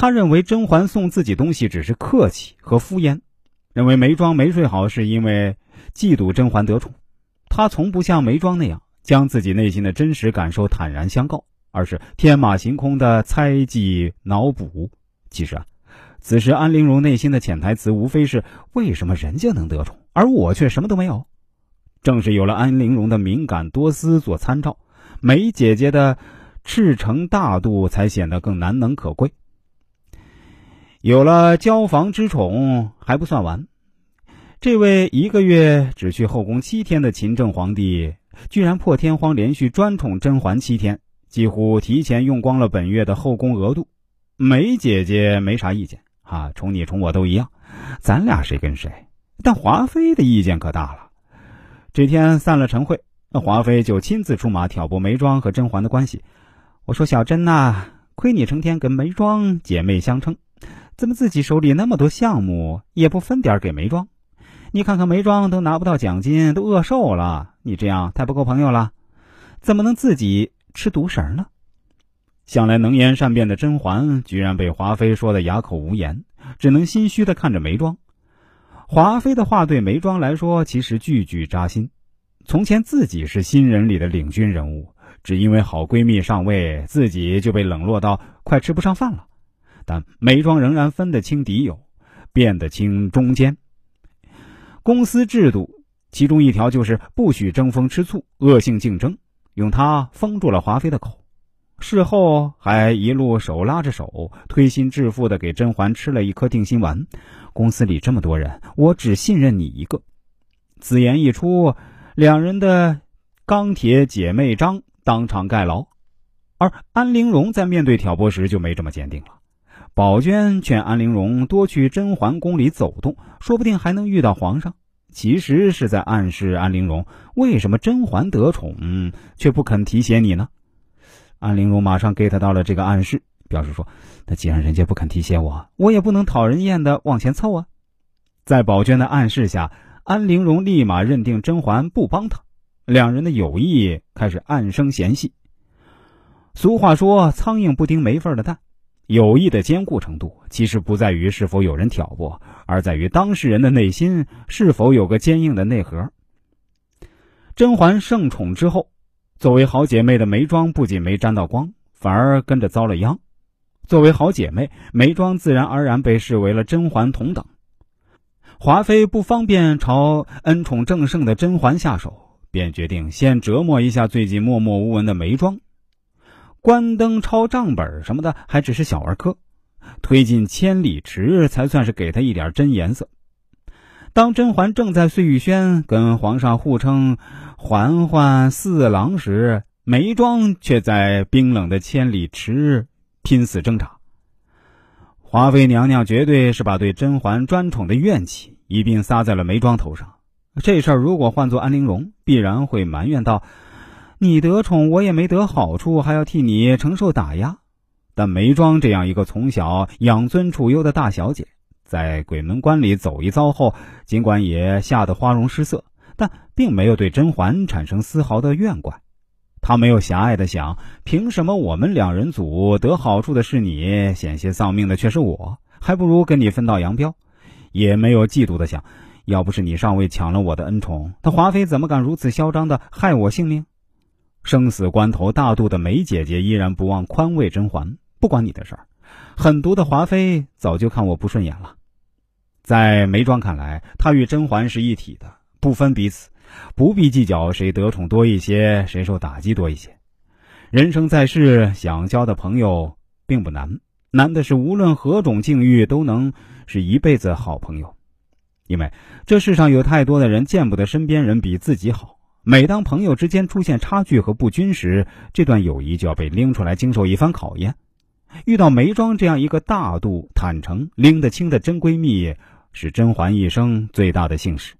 他认为甄嬛送自己东西只是客气和敷衍，认为眉庄没睡好是因为嫉妒甄嬛得宠。他从不像眉庄那样将自己内心的真实感受坦然相告，而是天马行空的猜忌脑补。其实啊，此时安陵容内心的潜台词无非是：为什么人家能得宠，而我却什么都没有？正是有了安陵容的敏感多思做参照，梅姐姐的赤诚大度才显得更难能可贵。有了交房之宠还不算完，这位一个月只去后宫七天的勤政皇帝，居然破天荒连续专宠甄嬛七天，几乎提前用光了本月的后宫额度。梅姐姐没啥意见啊，宠你宠我都一样，咱俩谁跟谁。但华妃的意见可大了。这天散了晨会，那华妃就亲自出马挑拨眉庄和甄嬛的关系。我说小甄呐，亏你成天跟眉庄姐妹相称。怎么自己手里那么多项目也不分点给梅庄？你看看梅庄都拿不到奖金，都饿瘦了，你这样太不够朋友了。怎么能自己吃独食呢？向来能言善辩的甄嬛，居然被华妃说的哑口无言，只能心虚的看着梅庄。华妃的话对梅庄来说，其实句句扎心。从前自己是新人里的领军人物，只因为好闺蜜上位，自己就被冷落到快吃不上饭了。但梅庄仍然分得清敌友，辨得清忠奸。公司制度其中一条就是不许争风吃醋、恶性竞争，用它封住了华妃的口。事后还一路手拉着手，推心置腹的给甄嬛吃了一颗定心丸。公司里这么多人，我只信任你一个。此言一出，两人的钢铁姐妹章当场盖牢。而安陵容在面对挑拨时就没这么坚定了。宝娟劝安陵容多去甄嬛宫里走动，说不定还能遇到皇上。其实是在暗示安陵容，为什么甄嬛得宠却不肯提携你呢？安陵容马上 get 到了这个暗示，表示说：“那既然人家不肯提携我，我也不能讨人厌的往前凑啊。”在宝娟的暗示下，安陵容立马认定甄嬛不帮她，两人的友谊开始暗生嫌隙。俗话说：“苍蝇不叮没缝的蛋。”友谊的坚固程度，其实不在于是否有人挑拨，而在于当事人的内心是否有个坚硬的内核。甄嬛盛宠之后，作为好姐妹的眉庄不仅没沾到光，反而跟着遭了殃。作为好姐妹，眉庄自然而然被视为了甄嬛同等。华妃不方便朝恩宠正盛的甄嬛下手，便决定先折磨一下最近默默无闻的眉庄。关灯抄账本什么的还只是小儿科，推进千里池才算是给他一点真颜色。当甄嬛正在碎玉轩跟皇上互称嬛嬛四郎时，眉庄却在冰冷的千里池拼死挣扎。华妃娘娘绝对是把对甄嬛专宠的怨气一并撒在了眉庄头上。这事儿如果换做安陵容，必然会埋怨道。你得宠，我也没得好处，还要替你承受打压。但眉庄这样一个从小养尊处优的大小姐，在鬼门关里走一遭后，尽管也吓得花容失色，但并没有对甄嬛产生丝毫的怨怪。她没有狭隘的想，凭什么我们两人组得好处的是你，险些丧命的却是我，还不如跟你分道扬镳。也没有嫉妒的想，要不是你上位抢了我的恩宠，他华妃怎么敢如此嚣张的害我性命？生死关头，大度的梅姐姐依然不忘宽慰甄嬛：“不关你的事儿。”狠毒的华妃早就看我不顺眼了。在梅庄看来，她与甄嬛是一体的，不分彼此，不必计较谁得宠多一些，谁受打击多一些。人生在世，想交的朋友并不难，难的是无论何种境遇都能是一辈子好朋友。因为这世上有太多的人见不得身边人比自己好。每当朋友之间出现差距和不均时，这段友谊就要被拎出来经受一番考验。遇到梅庄这样一个大度、坦诚、拎得清的真闺蜜，是甄嬛一生最大的幸事。